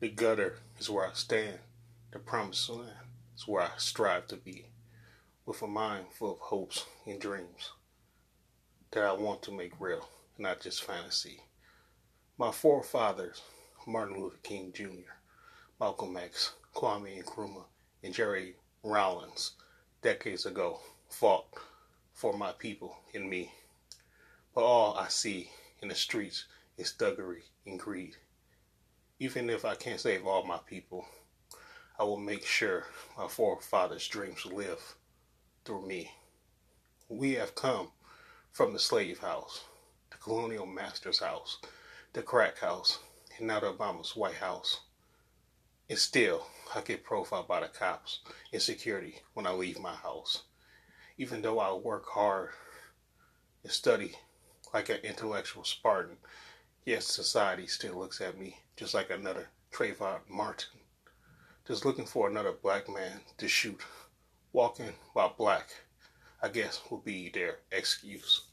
The gutter is where I stand. The promised land is where I strive to be, with a mind full of hopes and dreams that I want to make real, not just fantasy. My forefathers, Martin Luther King Jr., Malcolm X, Kwame Nkrumah, and Jerry Rawlings, decades ago, fought for my people and me. But all I see in the streets is thuggery and greed. Even if I can't save all my people, I will make sure my forefathers' dreams live through me. We have come from the slave house, the colonial master's house, the crack house, and now the Obama's White House. And still, I get profiled by the cops and security when I leave my house. Even though I work hard and study like an intellectual Spartan, yet society still looks at me just like another Trayvon Martin, just looking for another black man to shoot. Walking while black, I guess, will be their excuse.